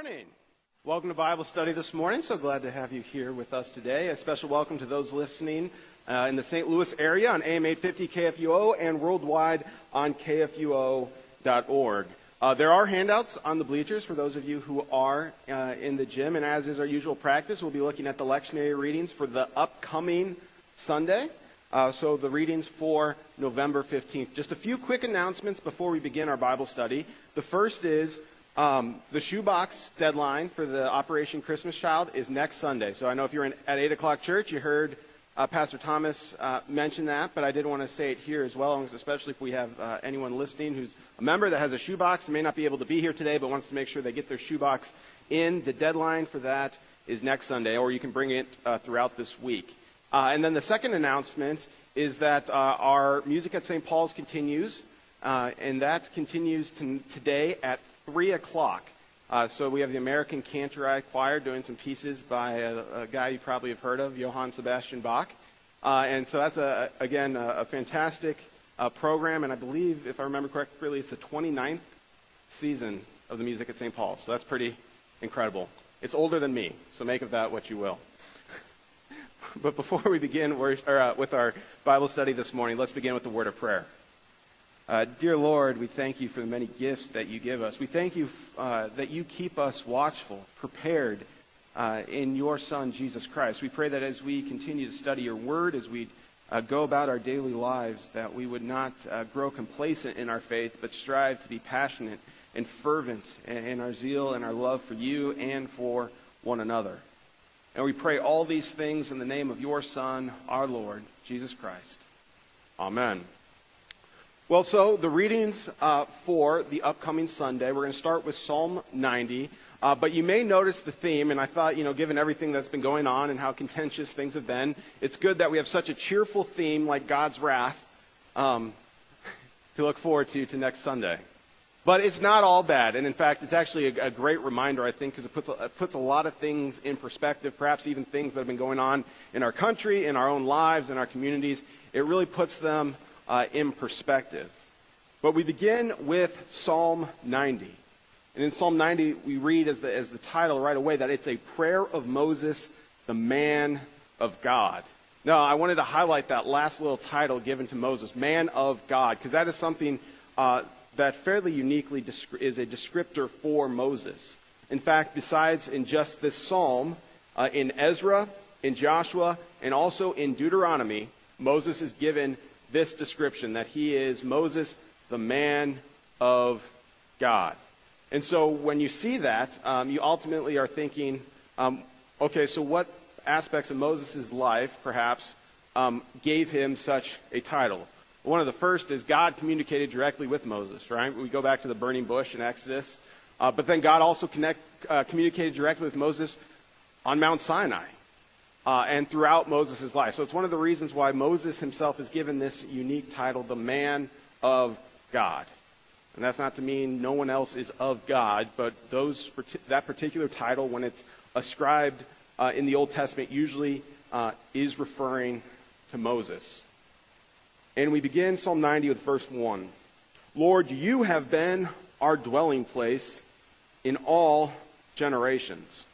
Morning. Welcome to Bible study this morning. So glad to have you here with us today. A special welcome to those listening uh, in the St. Louis area on AM 850 KFUO and worldwide on KFUO.org. Uh, there are handouts on the bleachers for those of you who are uh, in the gym, and as is our usual practice, we'll be looking at the lectionary readings for the upcoming Sunday. Uh, so the readings for November 15th. Just a few quick announcements before we begin our Bible study. The first is um, the shoebox deadline for the Operation Christmas Child is next Sunday. So I know if you're in, at 8 o'clock church, you heard uh, Pastor Thomas uh, mention that, but I did want to say it here as well, especially if we have uh, anyone listening who's a member that has a shoebox and may not be able to be here today, but wants to make sure they get their shoebox in. The deadline for that is next Sunday, or you can bring it uh, throughout this week. Uh, and then the second announcement is that uh, our music at St. Paul's continues, and that continues to, today at 3 o'clock. Uh, so we have the American Kantorei Choir doing some pieces by a, a, guy you probably have heard of, Johann Sebastian Bach. Uh, and so that's, a, again, a, a fantastic uh, program. And I believe, if I remember correctly, it's the 29th season of the music at St. Paul. So that's pretty incredible. It's older than me, so make of that what you will. but before we begin or, uh, with our Bible study this morning, let's begin with the word of prayer. Uh, dear Lord, we thank you for the many gifts that you give us. We thank you uh, that you keep us watchful, prepared uh, in your Son, Jesus Christ. We pray that as we continue to study your word, as we uh, go about our daily lives, that we would not uh, grow complacent in our faith, but strive to be passionate and fervent in our zeal and our love for you and for one another. And we pray all these things in the name of your Son, our Lord, Jesus Christ. Amen. Well, so the readings uh, for the upcoming Sunday, we're going to start with Psalm 90. Uh, but you may notice the theme, and I thought, you know, given everything that's been going on and how contentious things have been, it's good that we have such a cheerful theme like God's wrath um, to look forward to to next Sunday. But it's not all bad, and in fact, it's actually a, a great reminder, I think, because it puts a, it puts a lot of things in perspective, perhaps even things that have been going on in our country, in our own lives, in our communities. It really puts them uh, in perspective. But we begin with Psalm 90. And in Psalm 90, we read as the, as the title right away that it's a prayer of Moses, the man of God. Now, I wanted to highlight that last little title given to Moses, man of God, because that is something uh, that fairly uniquely is a descriptor for Moses. In fact, besides in just this psalm, uh, in Ezra, in Joshua, and also in Deuteronomy, Moses is given this description that he is Moses, the man of God. And so when you see that, um, you ultimately are thinking, um, okay, so what aspects of Moses' life, perhaps, um, gave him such a title? One of the first is God communicated directly with Moses, right? We go back to the burning bush in Exodus. Uh, but then God also connect, uh, communicated directly with Moses on Mount Sinai uh, and throughout Moses' life. So it's one of the reasons why Moses himself is given this unique title, the man of God. And that's not to mean no one else is of God, but those, that particular title, when it's ascribed uh, in the Old Testament, usually uh, is referring to Moses. And we begin Psalm 90 with verse 1. Lord, you have been our dwelling place in all generations.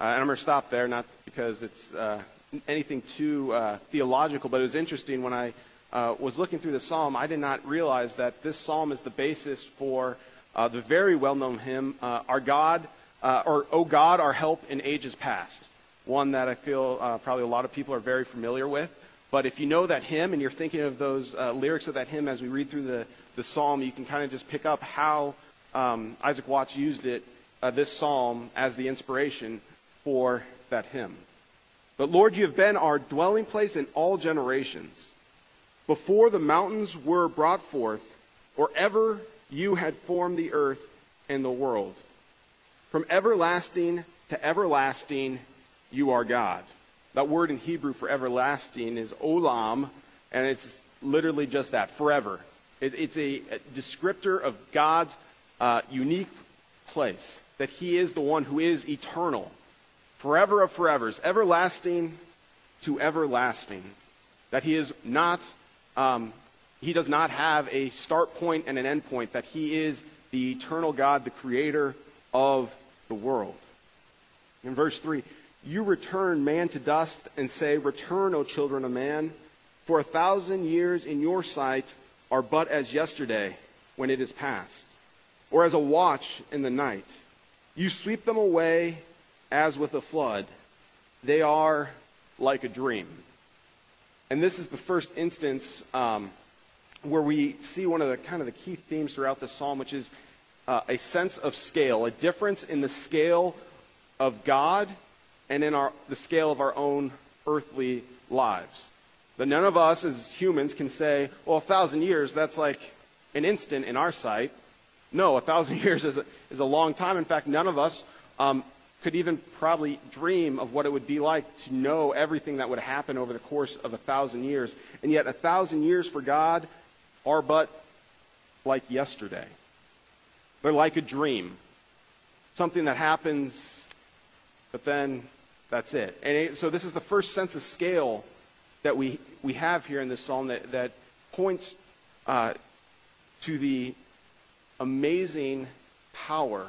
Uh, and I'm going to stop there, not because it's uh, anything too uh, theological, but it was interesting when I uh, was looking through the psalm, I did not realize that this psalm is the basis for uh, the very well known hymn, uh, Our God, or O God, Our Help in Ages Past. One that I feel probably a lot of people are very familiar with. But if you know that hymn and you're thinking of those lyrics of that hymn as we read through the, the psalm, you can kind of just pick up how um, Isaac Watts used it, this psalm, as the inspiration for that hymn. But Lord, you have been our dwelling place in all generations. Before the mountains were brought forth, or ever you had formed the earth and the world. From everlasting to everlasting, you are God. That word in Hebrew for everlasting is olam, and it's literally just that, forever. It, it's a, a, descriptor of God's uh, unique place, that He is the one who is eternal forever of forevers, everlasting to everlasting. That he is not, um, he does not have a start point and an end point, that he is the eternal God, the creator of the world. In verse 3, you return man to dust and say, Return, O children of man, for a thousand years in your sight are but as yesterday when it is past, or as a watch in the night. You sweep them away as with a flood. They are like a dream. And this is the first instance um, where we see one of the kind of the key themes throughout the psalm, which is uh, a sense of scale, a difference in the scale of God and in our, the scale of our own earthly lives. That none of us as humans can say, well, a thousand years, that's like an instant in our sight. No, a thousand years is a, is a long time. In fact, none of us um, could even probably dream of what it would be like to know everything that would happen over the course of a thousand years. And yet, a thousand years for God are but like yesterday. They're like a dream, something that happens, but then that's it. And it, so, this is the first sense of scale that we, we have here in this psalm that, that points uh, to the amazing power,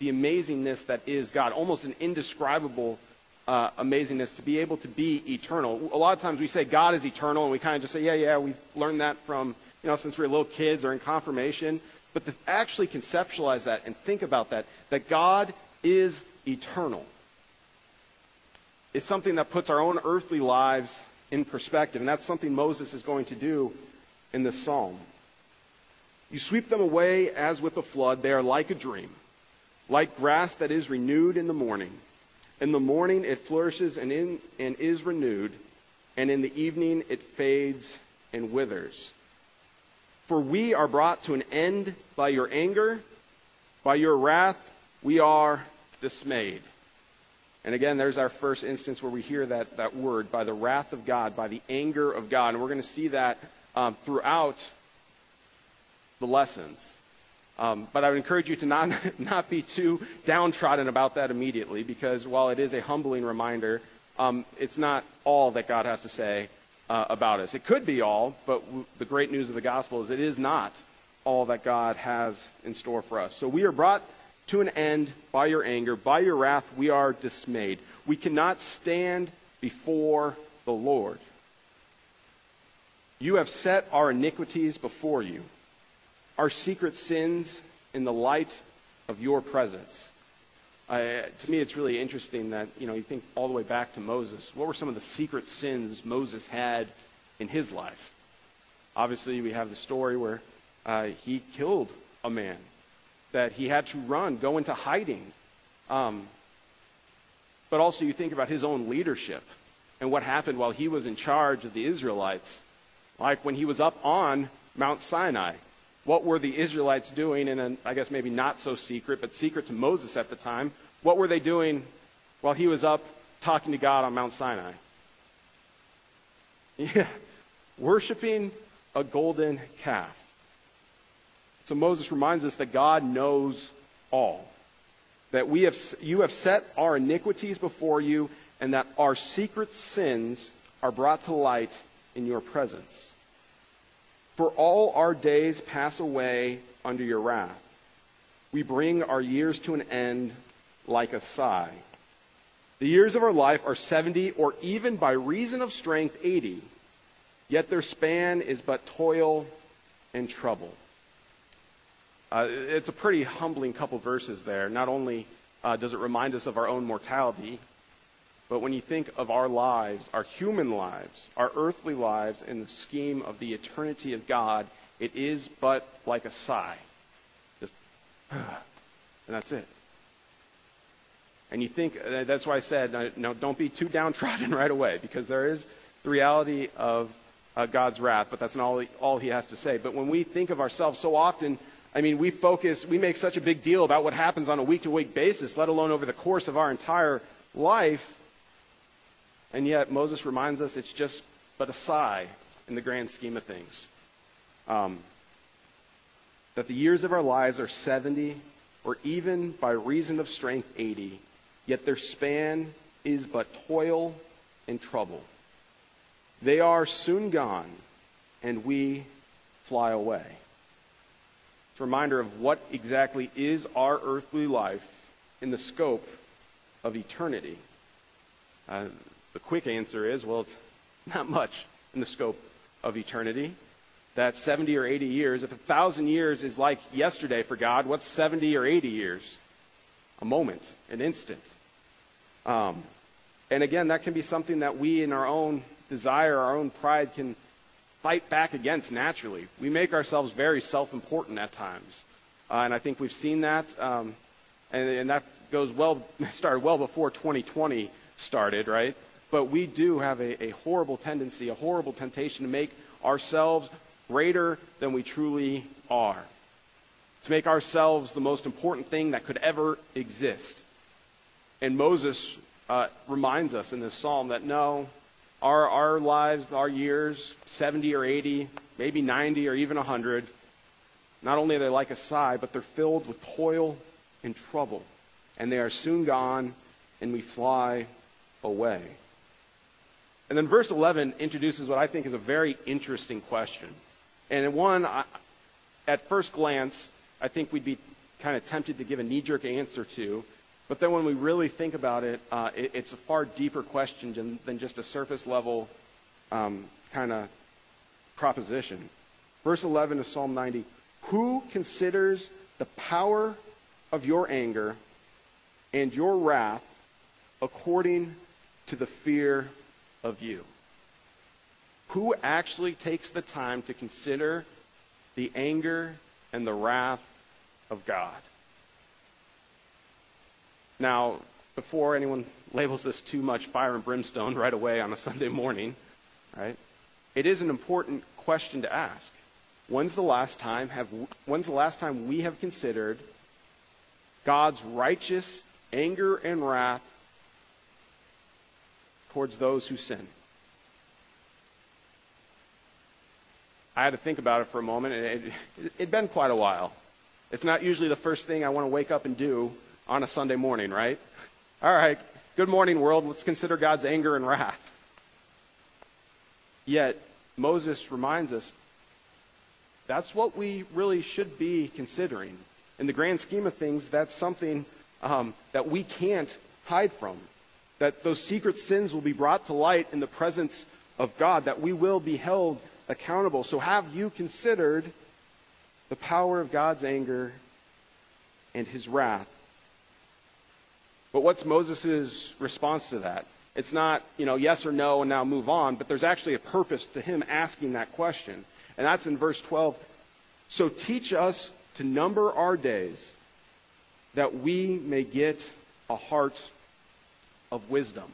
the amazingness that is God, almost an indescribable uh, amazingness to be able to be eternal. A lot of times we say God is eternal, and we kind of just say, yeah, yeah, we've learned that from, you know, since we were little kids or in confirmation. But to actually conceptualize that and think about that, that God is eternal, is something that puts our own earthly lives in perspective. And that's something Moses is going to do in this psalm. You sweep them away as with a flood. They are like a dream, like grass that is renewed in the morning. In the morning it flourishes and, in, and is renewed, and in the evening it fades and withers. For we are brought to an end by your anger, by your wrath we are dismayed. And again, there's our first instance where we hear that, that word, by the wrath of God, by the anger of God. And we're going to see that um, throughout the lessons. Um, but I would encourage you to not, not be too downtrodden about that immediately, because while it is a humbling reminder, um, it's not all that God has to say uh, about us. It could be all, but w- the great news of the gospel is it is not all that God has in store for us. So we are brought to an end by your anger, by your wrath, we are dismayed. We cannot stand before the Lord. You have set our iniquities before you, our secret sins in the light of your presence. Uh, to me, it's really interesting that, you know, you think all the way back to Moses. What were some of the secret sins Moses had in his life? Obviously, we have the story where uh, he killed a man that he had to run, go into hiding. Um, but also, you think about his own leadership and what happened while he was in charge of the Israelites. Like when he was up on Mount Sinai, what were the Israelites doing in an, I guess maybe not so secret, but secret to Moses at the time? What were they doing while he was up talking to God on Mount Sinai? Yeah, worshiping a golden calf. So Moses reminds us that God knows all. That we have, you have set our iniquities before you, and that our secret sins are brought to light in your presence. For all our days pass away under your wrath. We bring our years to an end like a sigh. The years of our life are 70, or even by reason of strength, 80. Yet their span is but toil and trouble. Uh, it's a pretty humbling couple verses there. Not only uh, does it remind us of our own mortality, but when you think of our lives, our human lives, our earthly lives, in the scheme of the eternity of God, it is but like a sigh. Just, and that's it. And you think, that's why I said, no, don't be too downtrodden right away, because there is the reality of uh, God's wrath, but that's not all he, all he has to say. But when we think of ourselves so often, I mean, we focus, we make such a big deal about what happens on a week to week basis, let alone over the course of our entire life. And yet, Moses reminds us it's just but a sigh in the grand scheme of things. Um, that the years of our lives are 70, or even by reason of strength 80, yet their span is but toil and trouble. They are soon gone, and we fly away It's a reminder of what exactly is our earthly life in the scope of eternity? Uh, the quick answer is well, it's not much in the scope of eternity. That 70 or 80 years. If a thousand years is like yesterday for God, what's 70 or 80 years? A moment, an instant. Um, and again, that can be something that we, in our own desire, our own pride, can fight back against naturally. We make ourselves very self important at times. Uh, and I think we've seen that. Um, and, and that goes well, started well before 2020 started, right? But we do have a, a horrible tendency, a horrible temptation to make ourselves greater than we truly are. To make ourselves the most important thing that could ever exist. And Moses uh, reminds us in this psalm that no, our, our lives, our years, 70 or 80, maybe 90 or even 100, not only are they like a sigh, but they're filled with toil and trouble. And they are soon gone, and we fly away. And then verse 11 introduces what I think is a very interesting question. And one, at first glance, I think we'd be kind of tempted to give a knee jerk answer to. But then when we really think about it, uh, it it's a far deeper question than, than just a surface level um, kind of proposition. Verse 11 of Psalm 90 Who considers the power of your anger and your wrath according to the fear of you? Who actually takes the time to consider the anger and the wrath of God? Now, before anyone labels this too much fire and brimstone right away on a Sunday morning, right? It is an important question to ask. When's the last time have when's the last time we have considered God's righteous anger and wrath towards those who sin? I had to think about it for a moment, and it, it'd been quite a while. It's not usually the first thing I want to wake up and do on a Sunday morning, right? All right, good morning, world. Let's consider God's anger and wrath. Yet, Moses reminds us that's what we really should be considering. In the grand scheme of things, that's something um, that we can't hide from. That those secret sins will be brought to light in the presence of God, that we will be held accountable. So, have you considered the power of God's anger and his wrath? But what's Moses' response to that? It's not, you know, yes or no and now move on, but there's actually a purpose to him asking that question. And that's in verse 12. So teach us to number our days that we may get a heart of wisdom.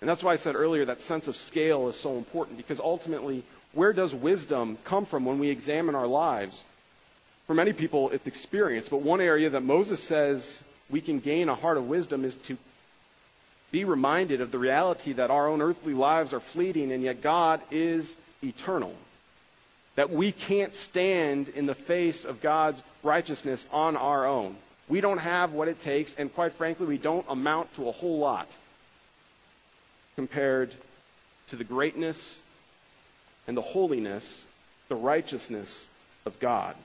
And that's why I said earlier that sense of scale is so important because ultimately where does wisdom come from when we examine our lives? For many people, it's experience. But one area that Moses says we can gain a heart of wisdom is to be reminded of the reality that our own earthly lives are fleeting and yet God is eternal. That we can't stand in the face of God's righteousness on our own. We don't have what it takes, and quite frankly, we don't amount to a whole lot compared to the greatness and the holiness, the righteousness of God.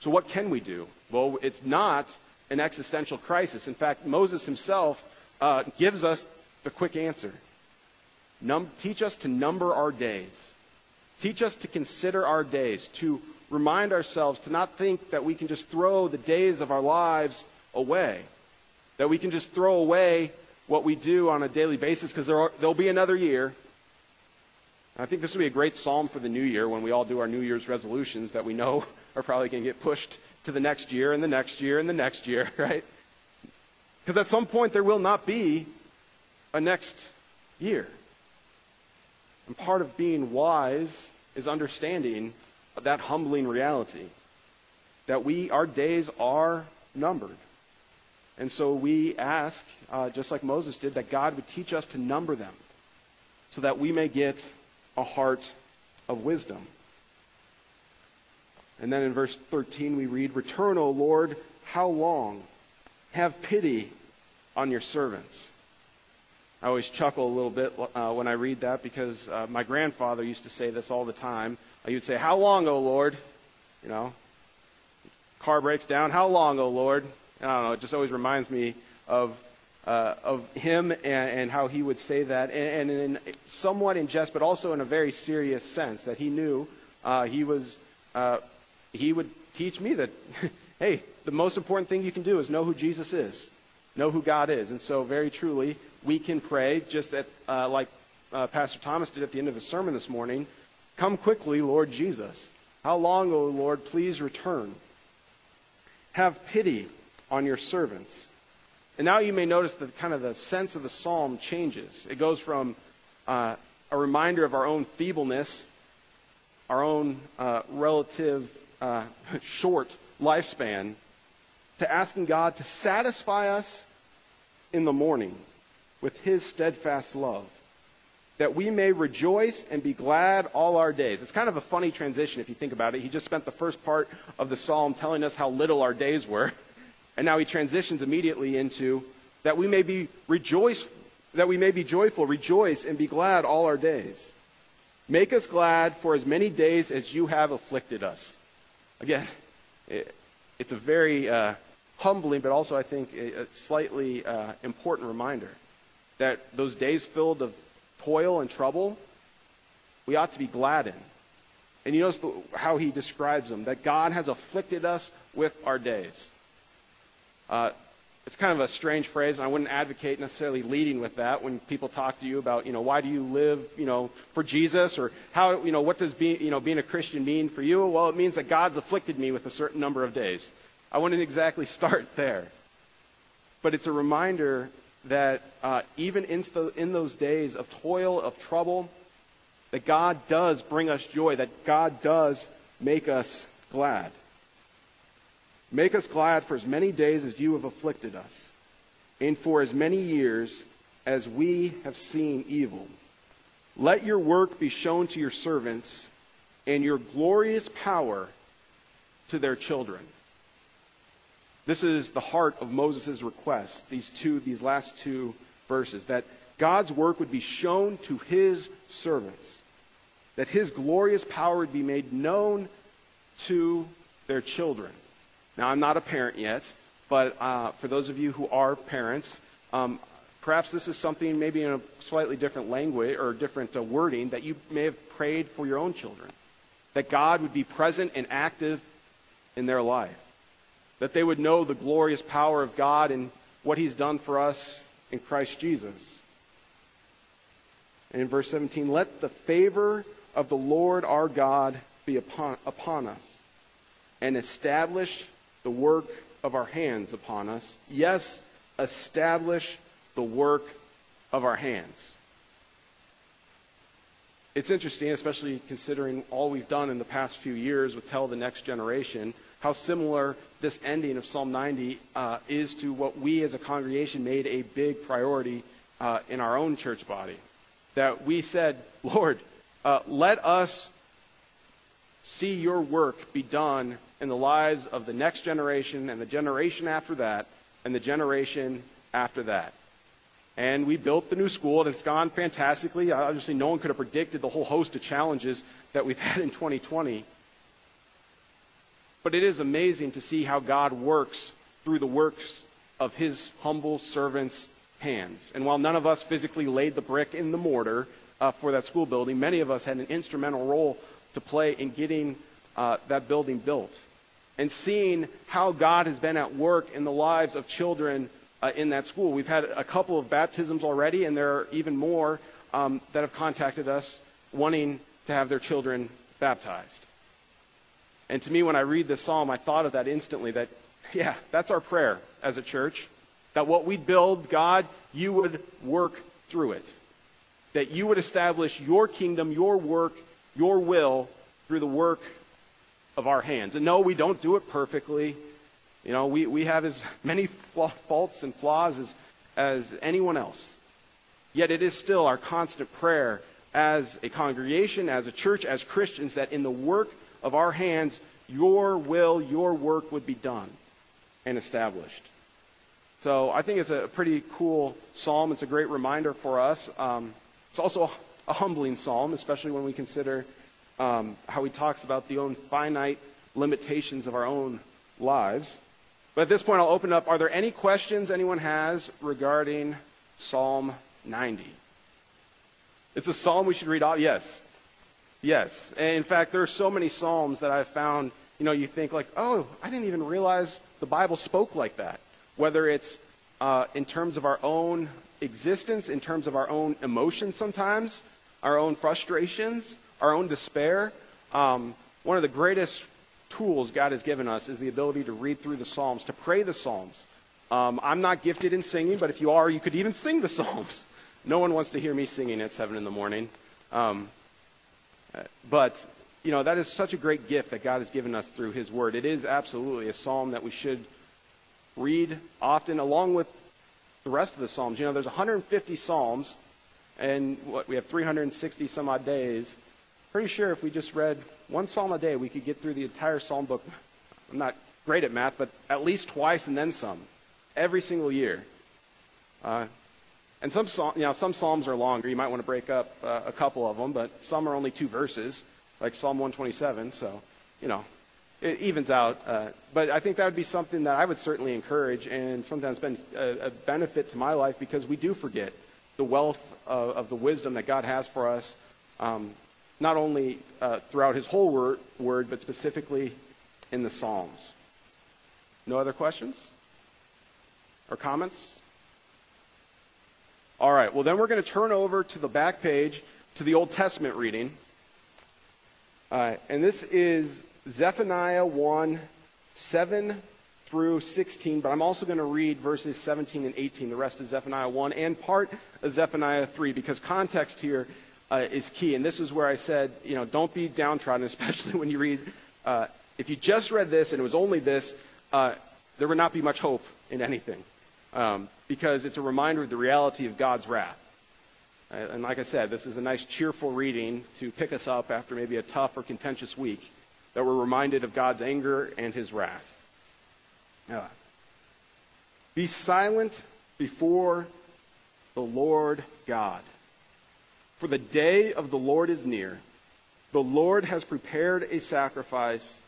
So, what can we do? Well, it's not an existential crisis. In fact, Moses himself uh, gives us the quick answer Num- Teach us to number our days. Teach us to consider our days, to remind ourselves to not think that we can just throw the days of our lives away, that we can just throw away what we do on a daily basis because there there'll be another year and I think this would be a great psalm for the new year when we all do our New Year's resolutions that we know are probably going to get pushed to the next year and the next year and the next year, right? Because at some point there will not be a next year. And part of being wise is understanding that humbling reality that we, our days are numbered. And so we ask, uh, just like Moses did, that God would teach us to number them so that we may get a heart of wisdom. And then in verse 13 we read, Return, O Lord, how long? Have pity on your servants. I always chuckle a little bit uh, when I read that because uh, my grandfather used to say this all the time. Would say, How long, O Lord? You know, car breaks down. How long, O Lord? I don't know, it just always reminds me of, uh, of him and, and, how he would say that, and, and in somewhat in jest, but also in a very serious sense, that he knew uh, he was, uh, he would teach me that, hey, the most important thing you can do is know who Jesus is, know who God is. And so, very truly, we can pray just at, uh, like uh, Pastor Thomas did at the end of his sermon this morning Come quickly, Lord Jesus. How long, O Lord, please return. Have pity on your servants. And now you may notice that kind of the sense of the psalm changes. It goes from uh, a reminder of our own feebleness, our own uh, relative uh, short lifespan, to asking God to satisfy us in the morning with his steadfast love that we may rejoice and be glad all our days. It's kind of a funny transition if you think about it. He just spent the first part of the psalm telling us how little our days were, and now he transitions immediately into that we may be rejoice that we may be joyful, rejoice and be glad all our days. Make us glad for as many days as you have afflicted us. Again, it, it's a very uh, humbling, but also I think a, a slightly uh, important reminder that those days filled of toil and trouble, we ought to be glad in. And you notice the, how he describes them that God has afflicted us with our days. Uh, it's kind of a strange phrase, and I wouldn't advocate necessarily leading with that when people talk to you about, you know, why do you live, you know, for Jesus, or how, you know, what does being, you know, being a Christian mean for you? Well, it means that God's afflicted me with a certain number of days. I wouldn't exactly start there, but it's a reminder that uh, even in, the, in those days of toil, of trouble, that God does bring us joy, that God does make us glad. Make us glad for as many days as you have afflicted us, and for as many years as we have seen evil. Let your work be shown to your servants, and your glorious power to their children. This is the heart of Moses' request, these two, these last two verses, that God's work would be shown to his servants, that his glorious power would be made known to their children. Now, I'm not a parent yet, but uh, for those of you who are parents, um, perhaps this is something maybe in a slightly different language or different uh, wording that you may have prayed for your own children, that God would be present and active in their life that they would know the glorious power of God and what He's done for us in Christ Jesus. And in verse 17, let the favor of the Lord our God be upon, upon us and establish the work of our hands upon us. Yes, establish the work of our hands. It's interesting, especially considering all we've done in the past few years with Tell the Next Generation how similar this ending of Psalm 90 uh, is to what we as a congregation made a big priority uh, in our own church body. That we said, Lord, uh, let us see your work be done in the lives of the next generation and the generation after that and the generation after that. And we built the new school, and it's gone fantastically. Obviously, no one could have predicted the whole host of challenges that we've had in 2020. But it is amazing to see how God works through the works of his humble servants' hands. And while none of us physically laid the brick in the mortar uh, for that school building, many of us had an instrumental role to play in getting uh, that building built. And seeing how God has been at work in the lives of children uh, in that school. We've had a couple of baptisms already, and there are even more um, that have contacted us wanting to have their children baptized. And to me, when I read this psalm, I thought of that instantly that, yeah, that's our prayer as a church. That what we build, God, you would work through it. That you would establish your kingdom, your work, your will through the work of our hands. And no, we don't do it perfectly. You know, we, we have as many faults and flaws as, as anyone else. Yet it is still our constant prayer as a congregation, as a church, as Christians, that in the work of our hands, your will, your work would be done and established. So I think it's a pretty cool psalm. It's a great reminder for us. Um, it's also a, humbling psalm, especially when we consider um, how he talks about the own finite limitations of our own lives. But at this point, I'll open up. Are there any questions anyone has regarding Psalm 90? It's a psalm we should read all. Yes. Yes. And in fact, there are so many psalms that I've found, you know, you think like, oh, I didn't even realize the Bible spoke like that. Whether it's uh, in terms of our own existence, in terms of our own emotions sometimes, our own frustrations, our own despair. Um, one of the greatest tools God has given us is the ability to read through the Psalms, to pray the Psalms. Um, I'm not gifted in singing, but if you are, you could even sing the Psalms. No one wants to hear me singing at 7 in the morning. Um, but, you know, that is such a great gift that God has given us through His Word. It is absolutely a psalm that we should read often, along with the rest of the Psalms. You know, there's 150 Psalms, and what, we have 360 some odd days. Pretty sure if we just read one Psalm a day, we could get through the entire Psalm book. I'm not great at math, but at least twice and then some, every single year. Uh, and some, you know, some Psalms are longer. You might want to break up uh, a couple of them, but some are only two verses, like Psalm 127. So, you know, it evens out. Uh, but I think that would be something that I would certainly encourage and sometimes been a, a benefit to my life because we do forget the wealth of, of the wisdom that God has for us, um, not only uh, throughout his whole word, but specifically in the Psalms. No other questions or comments? All right, well, then we're going to turn over to the back page to the Old Testament reading. Uh, and this is Zephaniah 1 7 through 16, but I'm also going to read verses 17 and 18, the rest of Zephaniah 1, and part of Zephaniah 3, because context here uh, is key. And this is where I said, you know, don't be downtrodden, especially when you read. Uh, if you just read this and it was only this, uh, there would not be much hope in anything, um, because it's a reminder of the reality of God's wrath. Uh, and like I said, this is a nice, cheerful reading to pick us up after maybe a tough or contentious week that we're reminded of God's anger and his wrath. Uh, be silent before the Lord God. For the day of the Lord is near. The Lord has prepared a sacrifice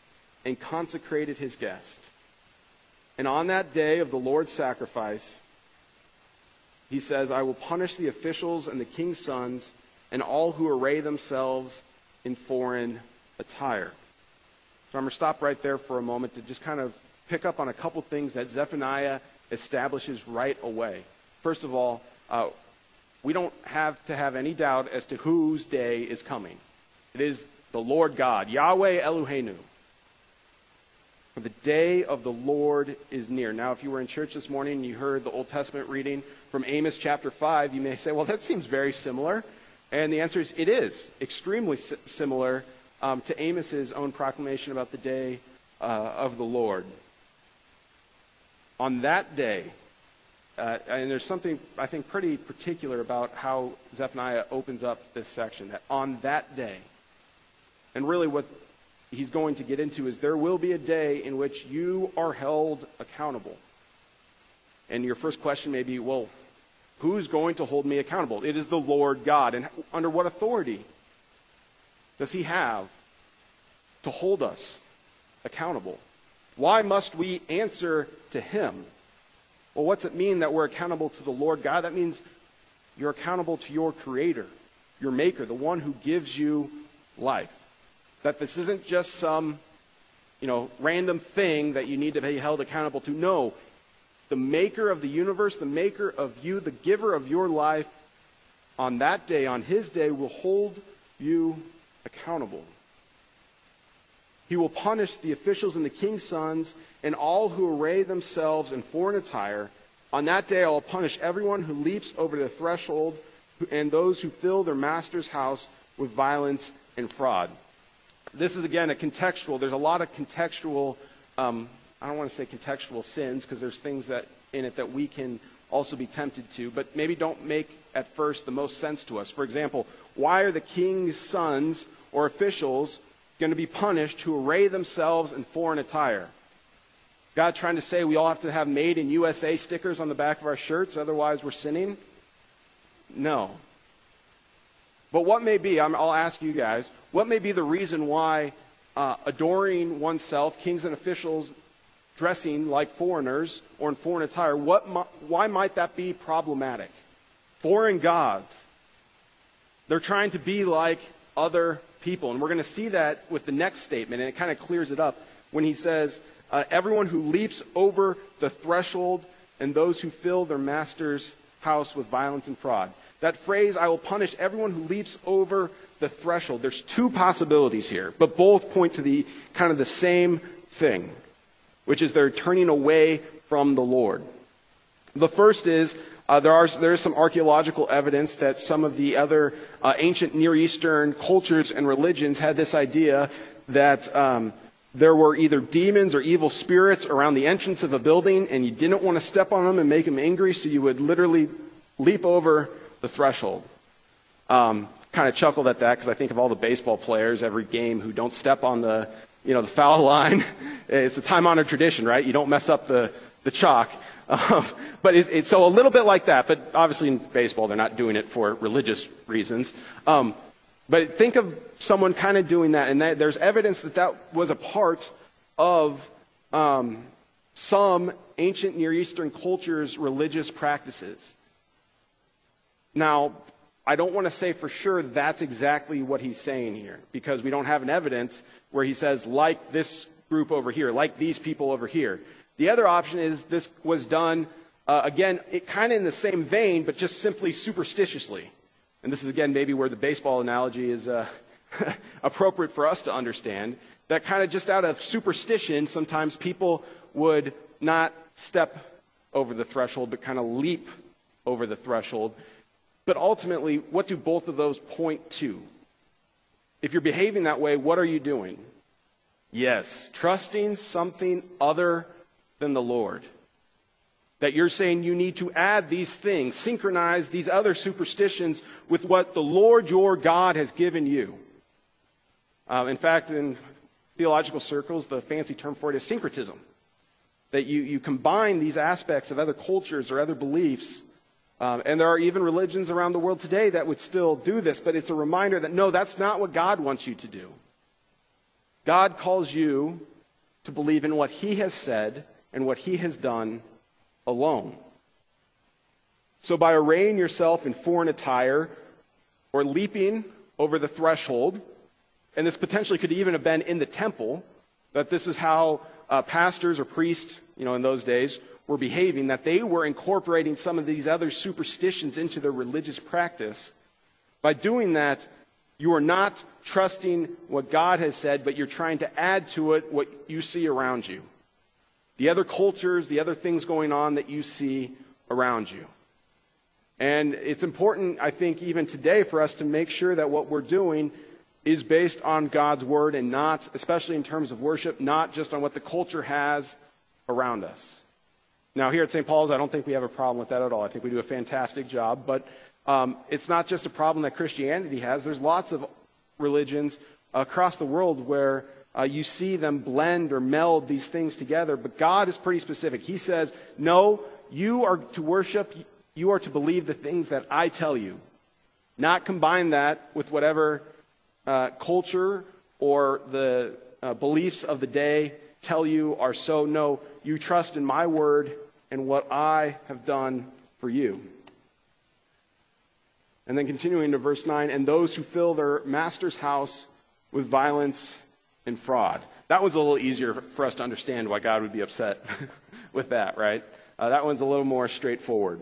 and consecrated his guest. And on that day of the Lord's sacrifice, he says, I will punish the officials and the king's sons and all who array themselves in foreign attire. So I'm going to stop right there for a moment to just kind of pick up on a couple things that Zephaniah establishes right away. First of all, uh, we don't have to have any doubt as to whose day is coming. It is the Lord God, Yahweh Eloheinu. The day of the Lord is near. Now, if you were in church this morning and you heard the Old Testament reading from Amos chapter 5, you may say, well, that seems very similar. And the answer is it is extremely similar um, to Amos's own proclamation about the day uh, of the Lord. On that day, uh, and there's something I think pretty particular about how Zephaniah opens up this section, that on that day, and really what he's going to get into is there will be a day in which you are held accountable. And your first question may be, well, who's going to hold me accountable? It is the Lord God. And under what authority does he have to hold us accountable? Why must we answer to him? Well, what's it mean that we're accountable to the Lord God? That means you're accountable to your creator, your maker, the one who gives you life. That this isn't just some, you know, random thing that you need to be held accountable to. No, the maker of the universe, the maker of you, the giver of your life, on that day, on his day, will hold you accountable. He will punish the officials and the king's sons and all who array themselves in foreign attire. On that day, I will punish everyone who leaps over the threshold and those who fill their master's house with violence and fraud. This is, again, a contextual. There's a lot of contextual, um, I don't want to say contextual sins because there's things that in it that we can also be tempted to, but maybe don't make at first the most sense to us. For example, why are the king's sons or officials going to be punished who array themselves in foreign attire. Is God trying to say we all have to have made in USA stickers on the back of our shirts, otherwise we're sinning? No. But what may be, i will ask you guys, what may be the reason why uh, adoring oneself, kings and officials dressing like foreigners or in foreign attire, what, why might that be problematic? Foreign gods. They're trying to be like other people. And we're going to see that with the next statement, and it kind of clears it up when he says, uh, Everyone who leaps over the threshold and those who fill their master's house with violence and fraud. That phrase, I will punish everyone who leaps over the threshold. There's two possibilities here, but both point to the kind of the same thing, which is they're turning away from the Lord. The first is uh, there, are, there is some archaeological evidence that some of the other uh, ancient Near Eastern cultures and religions had this idea that um, there were either demons or evil spirits around the entrance of a building, and you didn't want to step on them and make them angry, so you would literally leap over the threshold. Um, kind of chuckled at that because I think of all the baseball players every game who don't step on the, you know, the foul line. It's a time-honored tradition, right? You don't mess up the, the chalk. Um, but it's, it's, so a little bit like that, but obviously in baseball they're not doing it for religious reasons. Um, but think of someone kind of doing that, and that, there's evidence that that was a part of um, some ancient Near Eastern cultures' religious practices. Now, I don't want to say for sure that's exactly what he's saying here, because we don't have an evidence where he says, like this group over here, like these people over here. The other option is this was done, uh, again, kind of in the same vein, but just simply superstitiously. And this is, again, maybe where the baseball analogy is uh, appropriate for us to understand. That kind of just out of superstition, sometimes people would not step over the threshold, but kind of leap over the threshold. But ultimately, what do both of those point to? If you're behaving that way, what are you doing? Yes, trusting something other than the Lord. That you're saying you need to add these things, synchronize these other superstitions with what the Lord your God has given you. Um, in fact, in theological circles, the fancy term for it is syncretism. That you, you combine these aspects of other cultures or other beliefs. Um, and there are even religions around the world today that would still do this, but it's a reminder that no, that's not what God wants you to do. God calls you to believe in what He has said and what he has done alone. So, by arraying yourself in foreign attire or leaping over the threshold, and this potentially could even have been in the temple, that this is how uh, pastors or priests, you know, in those days were behaving, that they were incorporating some of these other superstitions into their religious practice. By doing that, you are not trusting what God has said, but you're trying to add to it what you see around you the other cultures, the other things going on that you see around you. And it's important, I think, even today for us to make sure that what we're doing is based on God's word and not, especially in terms of worship, not just on what the culture has around us. Now, here at St. Paul's, I don't think we have a problem with that at all. I think we do a fantastic job. But um, it's not just a problem that Christianity has. There's lots of religions across the world where uh, you see them blend or meld these things together. But God is pretty specific. He says, No, you are to worship, you are to believe the things that I tell you, not combine that with whatever uh, culture or the uh, beliefs of the day tell you are so. No, you trust in my word and what I have done for you. And then continuing to verse 9, and those who fill their master's house with violence and fraud. That one's a little easier for us to understand why God would be upset with that, right? Uh, that one's a little more straightforward.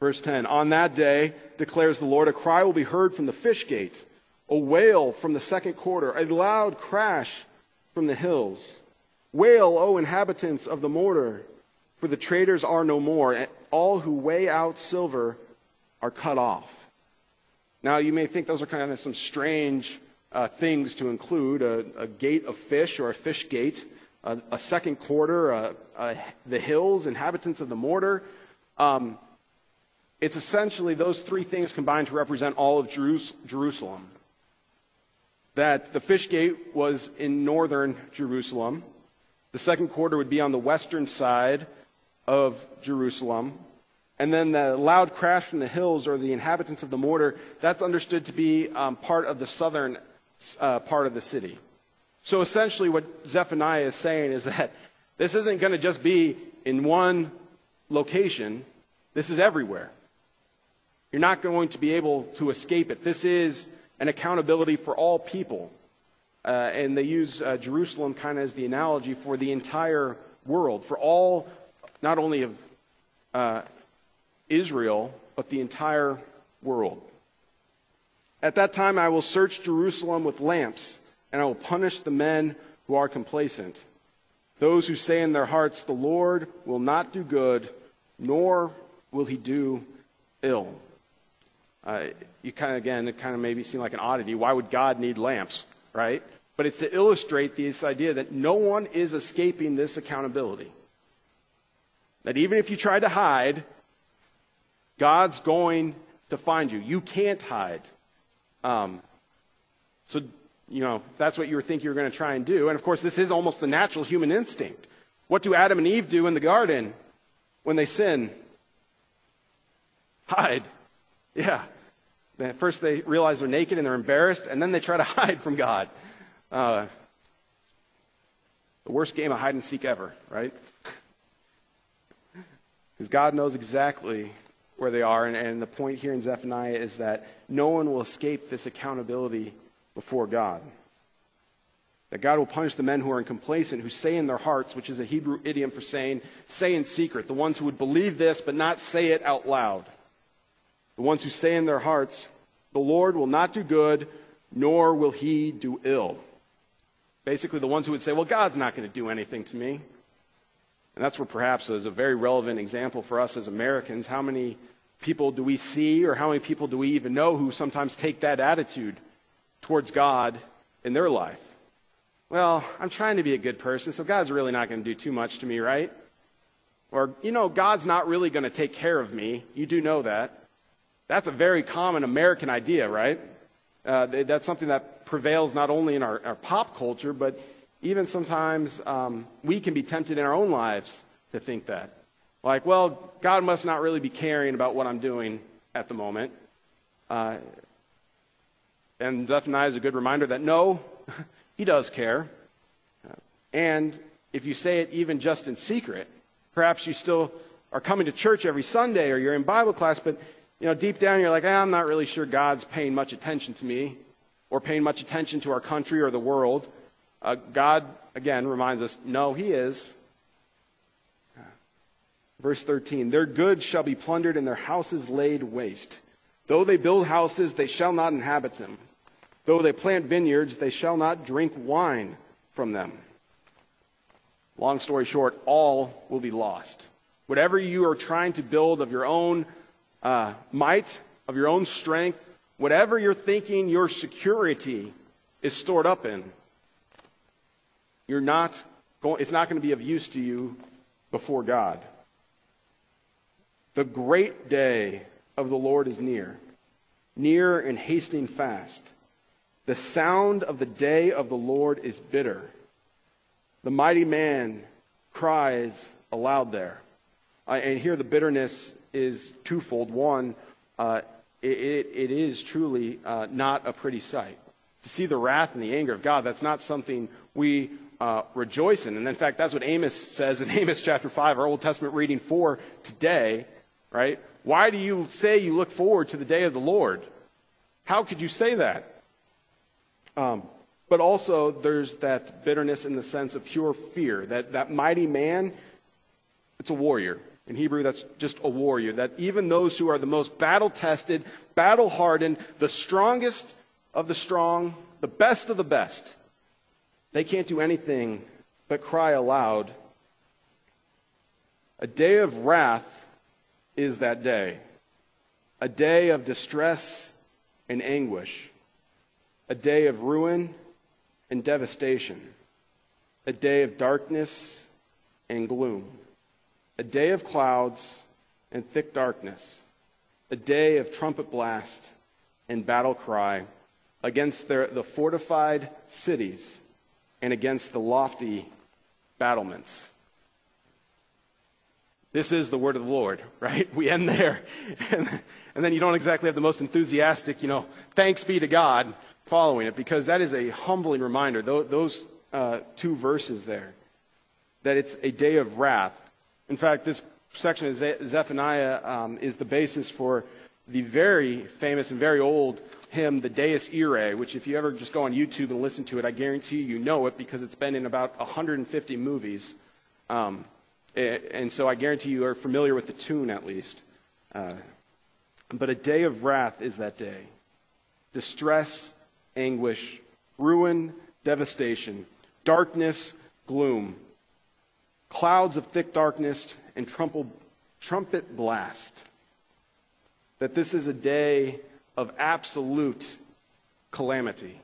Verse 10 On that day, declares the Lord, a cry will be heard from the fish gate, a wail from the second quarter, a loud crash from the hills. Wail, O inhabitants of the mortar, for the traders are no more, and all who weigh out silver are cut off. Now, you may think those are kind of some strange uh, things to include a, a, gate of fish or a fish gate, a, a second quarter, the hills, inhabitants of the mortar. Um, it's essentially those three things combined to represent all of Jerusalem. That the fish gate was in northern Jerusalem. The second quarter would be on the western side of Jerusalem. And then the loud crash from the hills or the inhabitants of the mortar, that's understood to be um, part of the southern uh, part of the city. So essentially, what Zephaniah is saying is that this isn't going to just be in one location, this is everywhere. You're not going to be able to escape it. This is an accountability for all people. Uh, and they use uh, Jerusalem kind of as the analogy for the entire world, for all, not only of uh, Israel, but the entire world. At that time, I will search Jerusalem with lamps, and I will punish the men who are complacent. Those who say in their hearts, The Lord will not do good, nor will he do ill. Uh, you kind of, again, it kind of maybe seem like an oddity. Why would God need lamps, right? But it's to illustrate this idea that no one is escaping this accountability. That even if you try to hide, God's going to find you. You can't hide. Um, so, you know, that's what you were thinking you were going to try and do. And of course, this is almost the natural human instinct. What do Adam and Eve do in the garden when they sin? Hide. Yeah. First, they realize they're naked and they're embarrassed, and then they try to hide from God. Uh, the worst game of hide and seek ever, right? Because God knows exactly where they are. And, and the point here in Zephaniah is that no one will escape this accountability before God. That God will punish the men who are complacent, who say in their hearts, which is a Hebrew idiom for saying, say in secret, the ones who would believe this but not say it out loud. The ones who say in their hearts, the Lord will not do good, nor will he do ill. Basically, the ones who would say, well, God's not going to do anything to me. And that's where perhaps is a very relevant example for us as Americans. How many people do we see, or how many people do we even know who sometimes take that attitude towards God in their life? Well, I'm trying to be a good person, so God's really not going to do too much to me, right? Or, you know, God's not really going to take care of me. You do know that. That's a very common American idea, right? Uh, that's something that prevails not only in our, our pop culture, but even sometimes um, we can be tempted in our own lives to think that. Like, well, God must not really be caring about what I'm doing at the moment. Uh, and Zephaniah is a good reminder that no, he does care. And if you say it even just in secret, perhaps you still are coming to church every Sunday or you're in Bible class, but you know, deep down you're like, eh, I'm not really sure God's paying much attention to me or paying much attention to our country or the world. Uh, God, again, reminds us, no, He is. Verse 13 Their goods shall be plundered and their houses laid waste. Though they build houses, they shall not inhabit them. Though they plant vineyards, they shall not drink wine from them. Long story short, all will be lost. Whatever you are trying to build of your own uh, might, of your own strength, whatever you're thinking your security is stored up in, you're not going, it's not going to be of use to you before God. The great day of the Lord is near, near and hastening fast. The sound of the day of the Lord is bitter. The mighty man cries aloud there. And here the bitterness is twofold. One, uh, it, it, it is truly uh, not a pretty sight. To see the wrath and the anger of God, that's not something we uh, rejoice in. And in fact, that's what Amos says in Amos chapter 5, our Old Testament reading for today, right? Why do you say you look forward to the day of the Lord? How could you say that? Um, but also, there's that bitterness in the sense of pure fear. That, that mighty man, it's a warrior. In Hebrew, that's just a warrior. That even those who are the most battle tested, battle hardened, the strongest of the strong, the best of the best, they can't do anything but cry aloud. A day of wrath is that day, a day of distress and anguish, a day of ruin and devastation, a day of darkness and gloom, a day of clouds and thick darkness, a day of trumpet blast and battle cry against their, the fortified cities and against the lofty battlements. This is the word of the Lord, right? We end there. And, and, then you don't exactly have the most enthusiastic, you know, thanks be to God following it because that is a humbling reminder, those uh, two verses there, that it's a day of wrath. In fact, this section of Zephaniah um, is the basis for the very famous and very old hymn, the Dies Irae, which if you ever just go on YouTube and listen to it, I guarantee you, you know it because it's been in about 150 movies. Um, and so I guarantee you are familiar with the tune at least. Uh, but a day of wrath is that day. Distress, anguish, ruin, devastation, darkness, gloom, clouds of thick darkness, and trumpet blast. That this is a day of absolute calamity.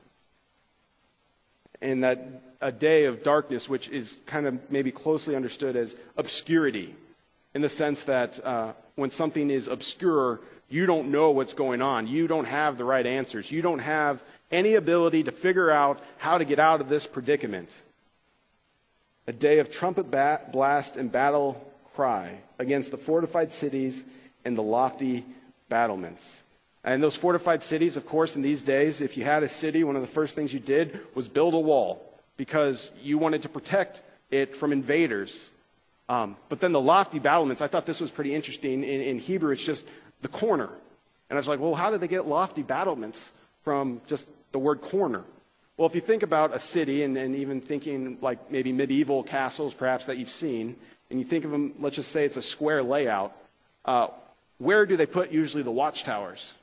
And that a day of darkness, which is kind of maybe closely understood as obscurity, in the sense that uh, when something is obscure, you don't know what's going on. You don't have the right answers. You don't have any ability to figure out how to get out of this predicament. A day of trumpet blast and battle cry against the fortified cities and the lofty battlements. And those fortified cities, of course, in these days, if you had a city, one of the first things you did was build a wall because you wanted to protect it from invaders. Um, but then the lofty battlements, I thought this was pretty interesting. In, in Hebrew, it's just the corner. And I was like, well, how did they get lofty battlements from just the word corner? Well, if you think about a city and, and even thinking like maybe medieval castles perhaps that you've seen, and you think of them, let's just say it's a square layout, uh, where do they put usually the watchtowers?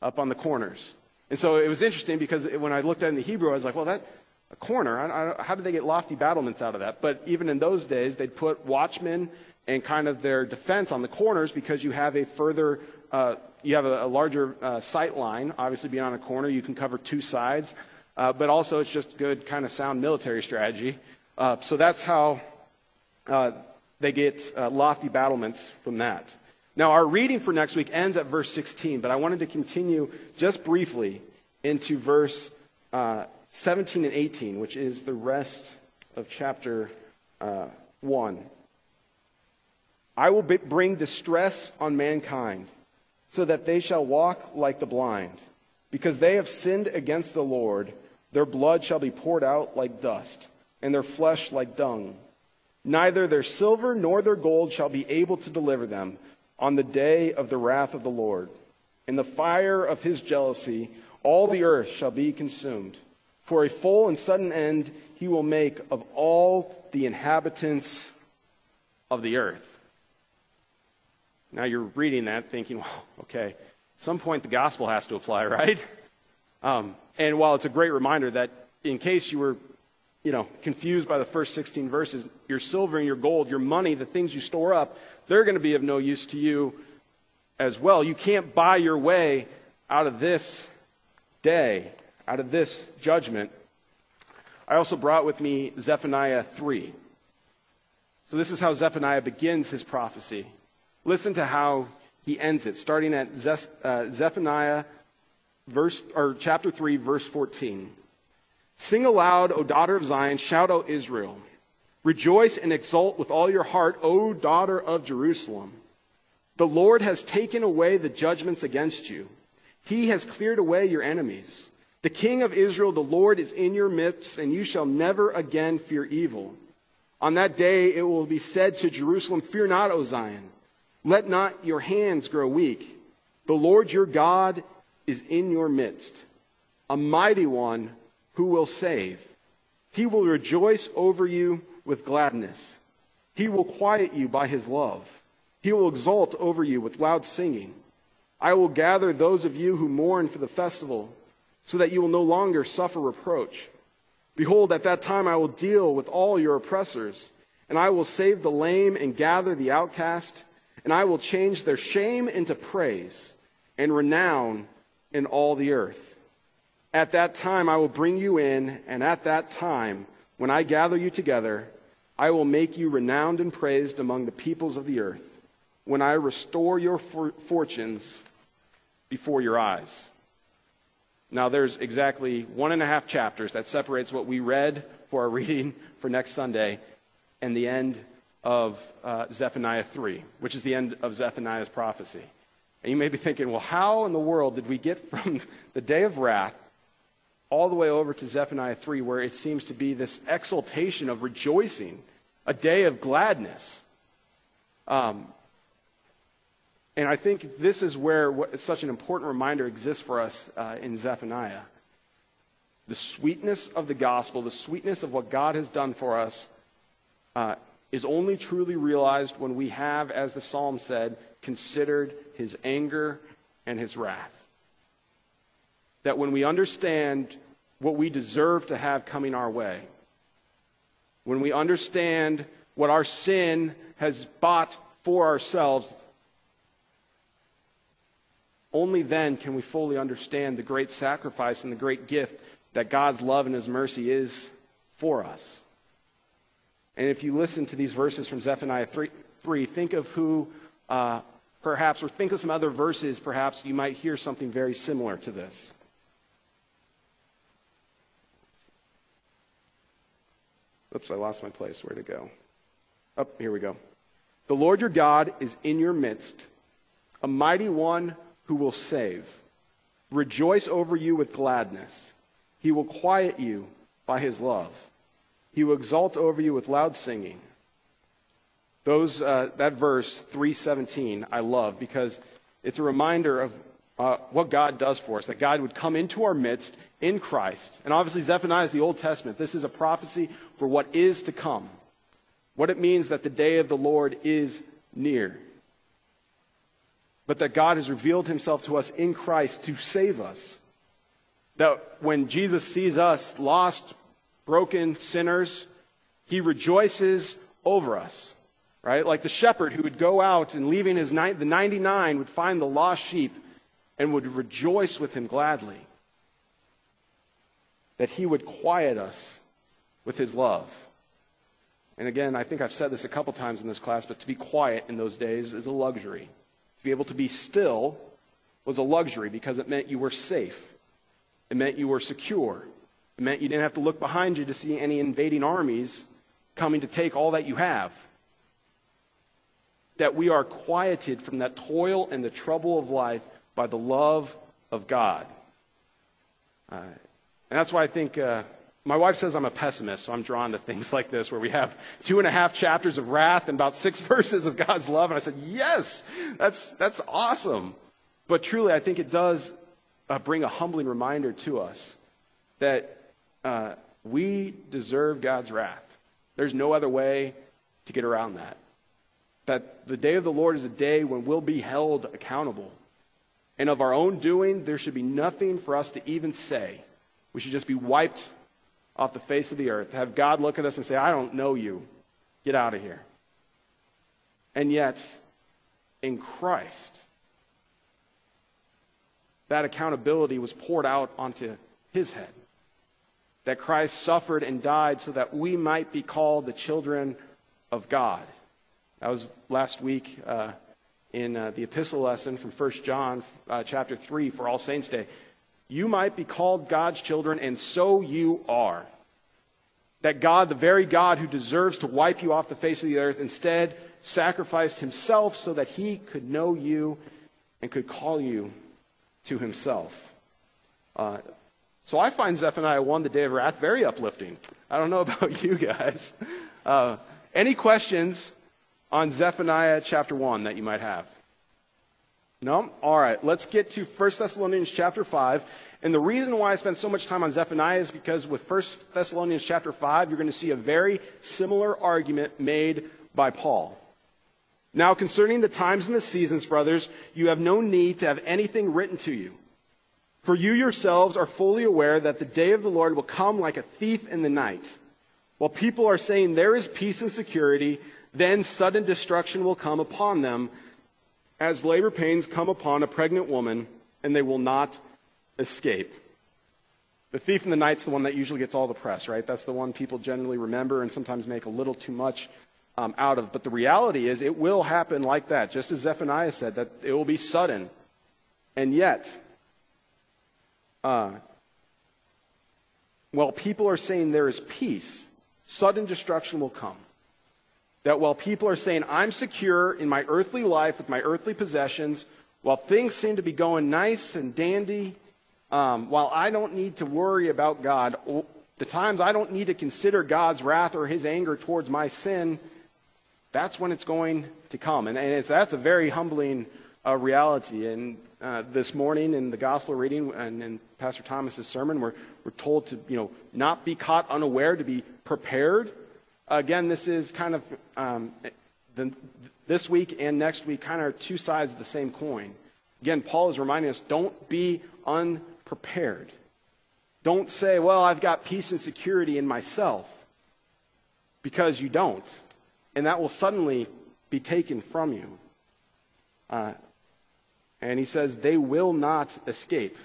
Up on the corners. And so it was interesting because when I looked at it in the Hebrew, I was like, well, that, a corner, I, I, how did they get lofty battlements out of that? But even in those days, they'd put watchmen and kind of their defense on the corners because you have a further, uh, you have a, a larger uh, sight line. Obviously, being on a corner, you can cover two sides, uh, but also it's just good kind of sound military strategy. Uh, so that's how uh, they get uh, lofty battlements from that. Now, our reading for next week ends at verse 16, but I wanted to continue just briefly into verse 17 and 18, which is the rest of chapter 1. I will bring distress on mankind, so that they shall walk like the blind. Because they have sinned against the Lord, their blood shall be poured out like dust, and their flesh like dung. Neither their silver nor their gold shall be able to deliver them on the day of the wrath of the Lord. In the fire of his jealousy, all the earth shall be consumed. For a full and sudden end he will make of all the inhabitants of the earth. Now you're reading that thinking, well, okay, at some point the gospel has to apply, right? Um, and while it's a great reminder that in case you were, you know, confused by the first 16 verses, your silver and your gold, your money, the things you store up, they're going to be of no use to you as well. You can't buy your way out of this day, out of this judgment. I also brought with me Zephaniah 3. So this is how Zephaniah begins his prophecy. Listen to how he ends it, starting at uh, Zephaniah verse, or chapter 3, verse 14. Sing aloud, O daughter of Zion, shout, O Israel. Rejoice and exult with all your heart, O daughter of Jerusalem. The Lord has taken away the judgments against you. He has cleared away your enemies. The King of Israel, the Lord, is in your midst, and you shall never again fear evil. On that day it will be said to Jerusalem, Fear not, O Zion. Let not your hands grow weak. The Lord your God is in your midst, a mighty one who will save. He will rejoice over you with gladness. He will quiet you by his love. He will exult over you with loud singing. I will gather those of you who mourn for the festival, so that you will no longer suffer reproach. Behold, at that time I will deal with all your oppressors, and I will save the lame and gather the outcast and I will change their shame into praise and renown in all the earth. At that time I will bring you in, and at that time, when I gather you together, I will make you renowned and praised among the peoples of the earth, when I restore your for- fortunes before your eyes. Now, there's exactly one and a half chapters that separates what we read for our reading for next Sunday and the end of uh, Zephaniah 3, which is the end of Zephaniah's prophecy. And you may be thinking, well, how in the world did we get from the day of wrath all the way over to Zephaniah 3, where it seems to be this exultation of rejoicing, a day of gladness. Um, and I think this is where what, such an important reminder exists for us uh, in Zephaniah. The sweetness of the gospel, the sweetness of what God has done for us, uh, is only truly realized when we have, as the psalm said, considered his anger and his wrath. That when we understand what we deserve to have coming our way, when we understand what our sin has bought for ourselves, only then can we fully understand the great sacrifice and the great gift that God's love and his mercy is for us. And if you listen to these verses from Zephaniah 3, 3 think of who uh, perhaps, or think of some other verses, perhaps you might hear something very similar to this. Oops, I lost my place. Where to go? Up, oh, here we go. The Lord your God is in your midst, a mighty one who will save. Rejoice over you with gladness. He will quiet you by his love. He will exalt over you with loud singing. Those, uh, that verse, 317, I love because it's a reminder of uh, what God does for us, that God would come into our midst in Christ. And obviously, Zephaniah is the Old Testament. This is a prophecy for what is to come, what it means that the day of the Lord is near. But that God has revealed himself to us in Christ to save us. That when Jesus sees us lost, broken sinners, he rejoices over us right? Like the shepherd who would go out and leaving his ni- the 99 would find the lost sheep and would rejoice with him gladly. That he would quiet us with his love. And again, I think I've said this a couple times in this class, but to be quiet in those days is a luxury. To be able to be still was a luxury because it meant you were safe. It meant you were secure. It meant you didn't have to look behind you to see any invading armies coming to take all that you have that we are quieted from that toil and the trouble of life by the love of God. Uh, and that's why I think uh, my wife says I'm a pessimist, so I'm drawn to things like this where we have two and a half chapters of wrath and about six verses of God's love. And I said, yes, that's, that's awesome. But truly, I think it does uh, bring a humbling reminder to us that deserve God's wrath. There's no other way to get around that that the day of the Lord is a day when we'll be held accountable. And of our own doing, there should be nothing for us to even say. We should just be wiped off the face of the earth. Have God look at us and say, I don't know you. Get out of here. And yet, in Christ, that accountability was poured out onto his head. That Christ suffered and died so that we might be called the children of God. That was last week uh, in uh, the epistle lesson from 1 John uh, chapter 3 for All Saints' Day. You might be called God's children, and so you are. That God, the very God who deserves to wipe you off the face of the earth, instead sacrificed himself so that he could know you and could call you to himself. Uh, so I find Zephaniah 1, the day of wrath, very uplifting. I don't know about you guys. Uh, any questions on Zephaniah chapter 1 that you might have? No? All right, let's get to 1 Thessalonians chapter 5. And the reason why I spend so much time on Zephaniah is because with 1 Thessalonians chapter 5, you're going to see a very similar argument made by Paul. Now, concerning the times and the seasons, brothers, you have no need to have anything written to you. For you yourselves are fully aware that the day of the Lord will come like a thief in the night. While people are saying there is peace and security, then sudden destruction will come upon them as labor pains come upon a pregnant woman, and they will not escape. The thief in the night's the one that usually gets all the press, right? That's the one people generally remember and sometimes make a little too much um, out of. But the reality is, it will happen like that, just as Zephaniah said, that it will be sudden. And yet, uh, while people are saying there is peace, sudden destruction will come. That while people are saying, I'm secure in my earthly life with my earthly possessions, while things seem to be going nice and dandy, um, while I don't need to worry about God, the times I don't need to consider God's wrath or his anger towards my sin, that's when it's going to come. And, and that's a very humbling uh, reality. And uh, this morning in the gospel reading and in Pastor Thomas's sermon, we're, we're told to, you know, not be caught unaware, to be prepared. Again, this is kind of um, the, this week and next week, kind of are two sides of the same coin. Again, Paul is reminding us don't be unprepared. Don't say, well, I've got peace and security in myself, because you don't. And that will suddenly be taken from you. Uh, and he says, they will not escape.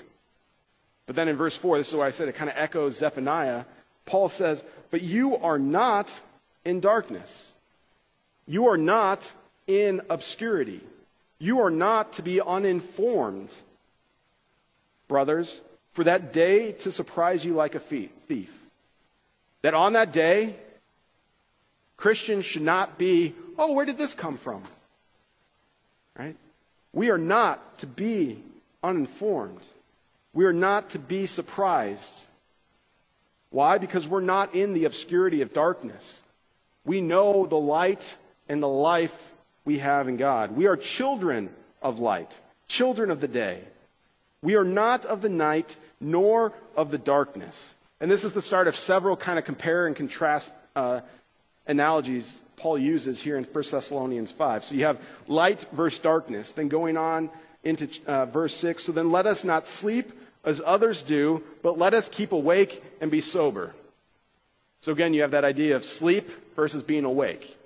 But then in verse 4, this is why I said it kind of echoes Zephaniah. Paul says, But you are not in darkness. You are not in obscurity. You are not to be uninformed, brothers, for that day to surprise you like a thief. That on that day, Christians should not be, oh, where did this come from? Right? We are not to be uninformed. We are not to be surprised. Why? Because we're not in the obscurity of darkness. We know the light and the life we have in God. We are children of light, children of the day. We are not of the night nor of the darkness. And this is the start of several kind of compare and contrast uh, analogies Paul uses here in 1 Thessalonians 5. So you have light versus darkness. Then going on into uh, verse 6. So then let us not sleep as others do, but let us keep awake and be sober. So again, you have that idea of sleep versus being awake,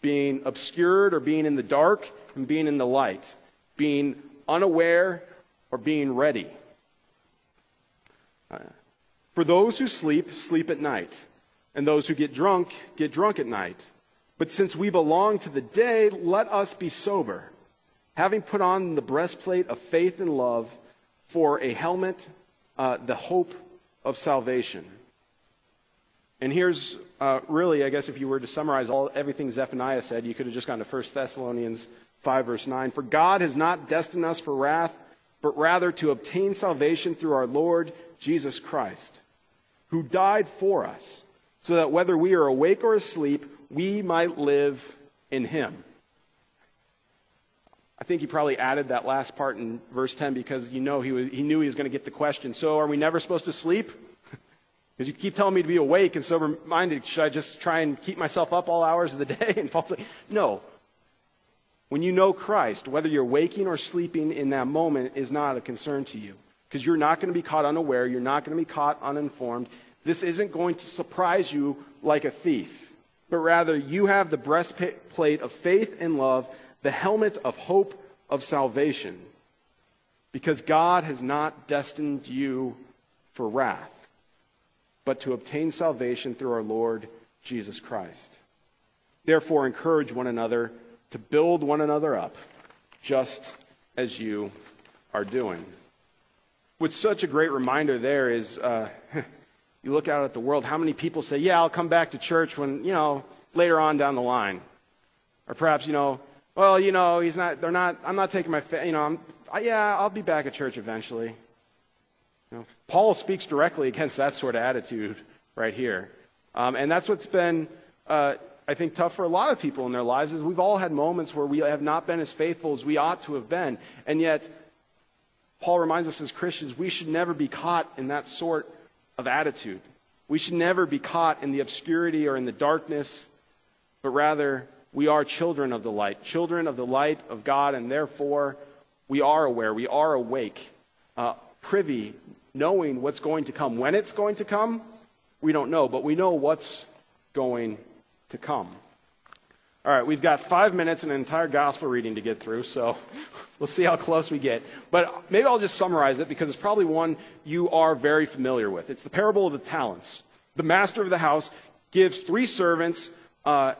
being obscured or being in the dark and being in the light, being unaware or being ready. Uh, for those who sleep, sleep at night, and those who get drunk, get drunk at night. But since we belong to the day, let us be sober, having put on the breastplate of faith and love for a helmet, uh, the hope of salvation. And here's uh, really, I guess, if you were to summarize all everything Zephaniah said, you could have just gone to 1 Thessalonians 5, verse 9. For God has not destined us for wrath, but rather to obtain salvation through our Lord Jesus Christ, who died for us, so that whether we are awake or asleep, we might live in him. I think he probably added that last part in verse 10 because you know he, was, he knew he was going to get the question. So are we never supposed to sleep? Because you keep telling me to be awake and sober minded. Should I just try and keep myself up all hours of the day? And Paul's like, no. When you know Christ, whether you're waking or sleeping in that moment is not a concern to you. Because you're not going to be caught unaware. You're not going to be caught uninformed. This isn't going to surprise you like a thief. But rather, you have the breastplate of faith and love the helmet of hope of salvation. Because God has not destined you for wrath, but to obtain salvation through our Lord Jesus Christ. Therefore, encourage one another to build one another up, just as you are doing. What's such a great reminder there is uh, you look out at the world, how many people say, Yeah, I'll come back to church when, you know, later on down the line. Or perhaps, you know, well, you know, he's not, they're not, I'm not taking my, fa- you know, I'm, I, yeah, I'll be back at church eventually. You know, Paul speaks directly against that sort of attitude right here. Um, and that's what's been, uh, I think, tough for a lot of people in their lives is we've all had moments where we have not been as faithful as we ought to have been. And yet, Paul reminds us as Christians, we should never be caught in that sort of attitude. We should never be caught in the obscurity or in the darkness, but rather we are children of the light, children of the light of God, and therefore we are aware, we are awake, uh, privy, knowing what's going to come. When it's going to come, we don't know, but we know what's going to come. All right, we've got five minutes and an entire gospel reading to get through, so we'll see how close we get. But maybe I'll just summarize it because it's probably one you are very familiar with. It's the parable of the talents. The master of the house gives three servants uh,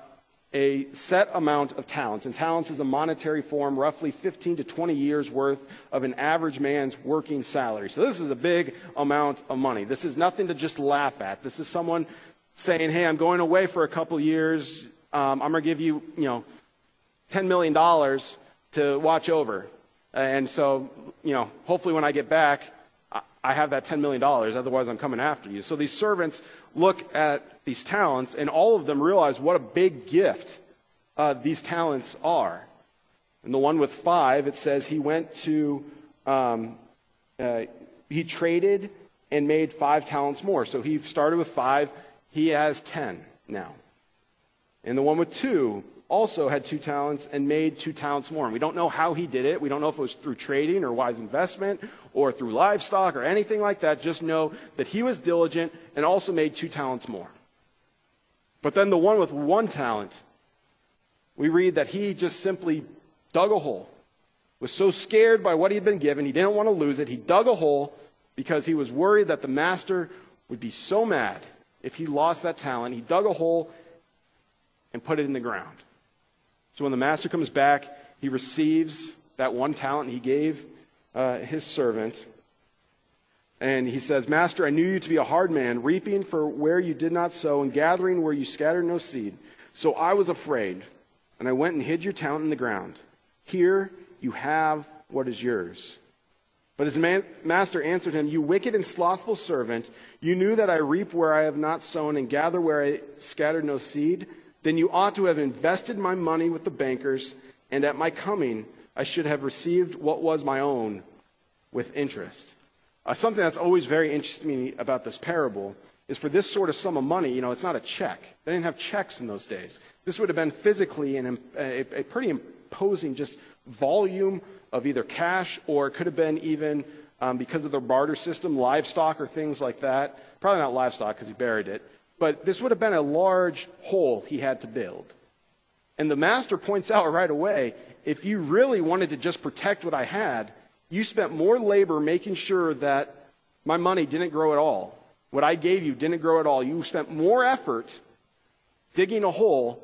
a set amount of talents. And talents is a monetary form, roughly 15 to 20 years worth of an average man's working salary. So this is a big amount of money. This is nothing to just laugh at. This is someone saying, hey, I'm going away for a couple years. Um, I'm going to give you, you know, $10 million to watch over. And so, you know, hopefully when I get back, I have that $10 million, otherwise I'm coming after you. So these servants look at these talents, and all of them realize what a big gift uh, these talents are. And the one with five, it says he went to, um, uh, he traded and made five talents more. So he started with five, he has 10 now. And the one with two also had two talents and made two talents more. And we don't know how he did it. We don't know if it was through trading or wise investment or through livestock or anything like that. Just know that he was diligent and also made two talents more. But then the one with one talent, we read that he just simply dug a hole. Was so scared by what he had been given, he didn't want to lose it. He dug a hole because he was worried that the master would be so mad if he lost that talent. He dug a hole and put it in the ground. So when the master comes back, he receives that one talent he gave uh, his servant. And he says, Master, I knew you to be a hard man, reaping for where you did not sow, and gathering where you scattered no seed. So I was afraid, and I went and hid your talent in the ground. Here you have what is yours. But his man, master answered him, You wicked and slothful servant, you knew that I reap where I have not sown, and gather where I scattered no seed then you ought to have invested my money with the bankers, and at my coming I should have received what was my own with interest. Uh, something that's always very interesting to me about this parable is for this sort of sum of money, you know, it's not a check. They didn't have checks in those days. This would have been physically an, a, a pretty imposing just volume of either cash or it could have been even, um, because of the barter system, livestock or things like that. Probably not livestock because he buried it. But this would have been a large hole he had to build. And the master points out right away if you really wanted to just protect what I had, you spent more labor making sure that my money didn't grow at all. What I gave you didn't grow at all. You spent more effort digging a hole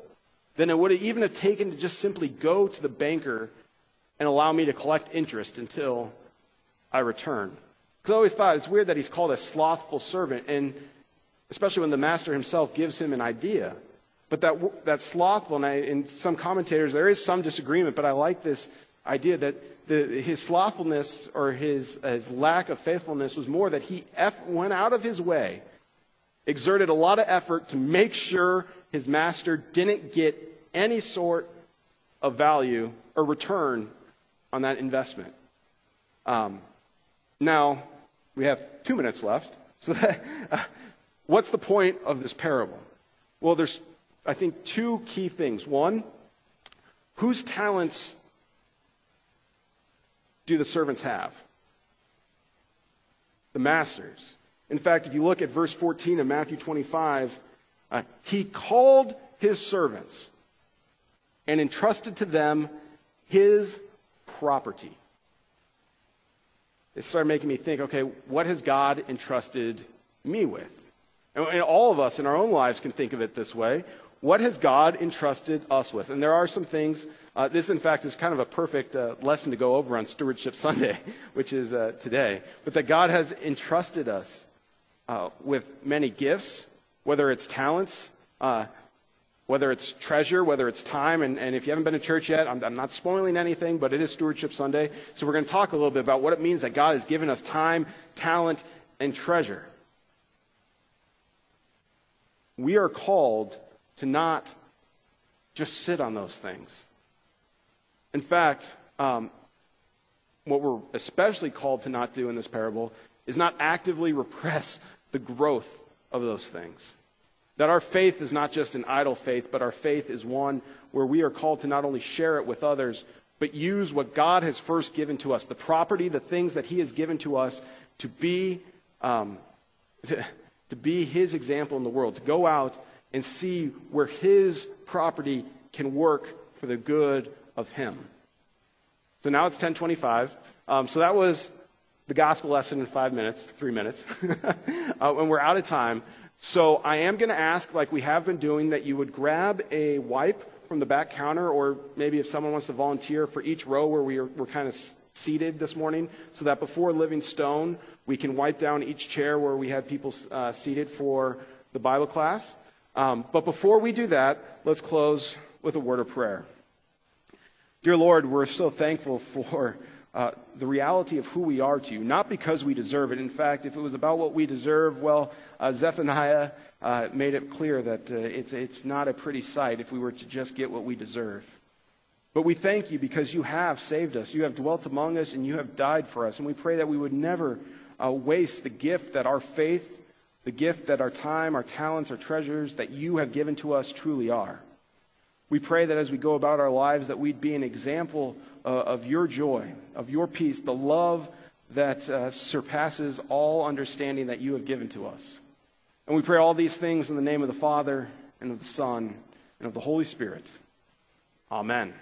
than it would have even have taken to just simply go to the banker and allow me to collect interest until I return. Because I always thought it's weird that he's called a slothful servant. And especially when the master himself gives him an idea. But that, that slothful, and I, in some commentators, there is some disagreement, but I like this idea that the, his slothfulness or his, his lack of faithfulness was more that he eff- went out of his way, exerted a lot of effort to make sure his master didn't get any sort of value or return on that investment. Um, now, we have two minutes left. So that, uh, What's the point of this parable? Well, there's, I think, two key things. One, whose talents do the servants have? The masters. In fact, if you look at verse 14 of Matthew 25, uh, he called his servants and entrusted to them his property. It started making me think okay, what has God entrusted me with? And all of us in our own lives can think of it this way. What has God entrusted us with? And there are some things, uh, this in fact is kind of a perfect uh, lesson to go over on Stewardship Sunday, which is uh, today. But that God has entrusted us uh, with many gifts, whether it's talents, uh, whether it's treasure, whether it's time. And, and, if you haven't been to church yet, I'm, I'm, not spoiling anything, but it is Stewardship Sunday. So we're going to talk a little bit about what it means that God has given us time, talent, and treasure we are called to not just sit on those things. In fact, um, what we're especially called to not do in this parable is not actively repress the growth of those things. That our faith is not just an idle faith, but our faith is one where we are called to not only share it with others, but use what God has first given to us, the property, the things that He has given to us, to be um, to, to be his example in the world, to go out and see where his property can work for the good of him. So now it's 1025. Um, so that was the gospel lesson in five minutes, three minutes. uh, and we're out of time. So I am going to ask, like we have been doing, that you would grab a wipe from the back counter, or maybe if someone wants to volunteer for each row where we are, we're kind of seated this morning, so that before Living Stone, we can wipe down each chair where we have people uh, seated for the Bible class. Um, but before we do that, let's close with a word of prayer. Dear Lord, we're so thankful for uh, the reality of who we are to you, not because we deserve it. In fact, if it was about what we deserve, well, uh, Zephaniah uh, made it clear that uh, it's, it's not a pretty sight if we were to just get what we deserve. But we thank you because you have saved us. You have dwelt among us and you have died for us. And we pray that we would never uh, waste the gift that our faith, the gift that our time, our talents, our treasures that you have given to us truly are. We pray that as we go about our lives that we'd be an example uh, of your joy, of your peace, the love that uh, surpasses all understanding that you have given to us. And we pray all these things in the name of the Father and of the Son and of the Holy Spirit. Amen.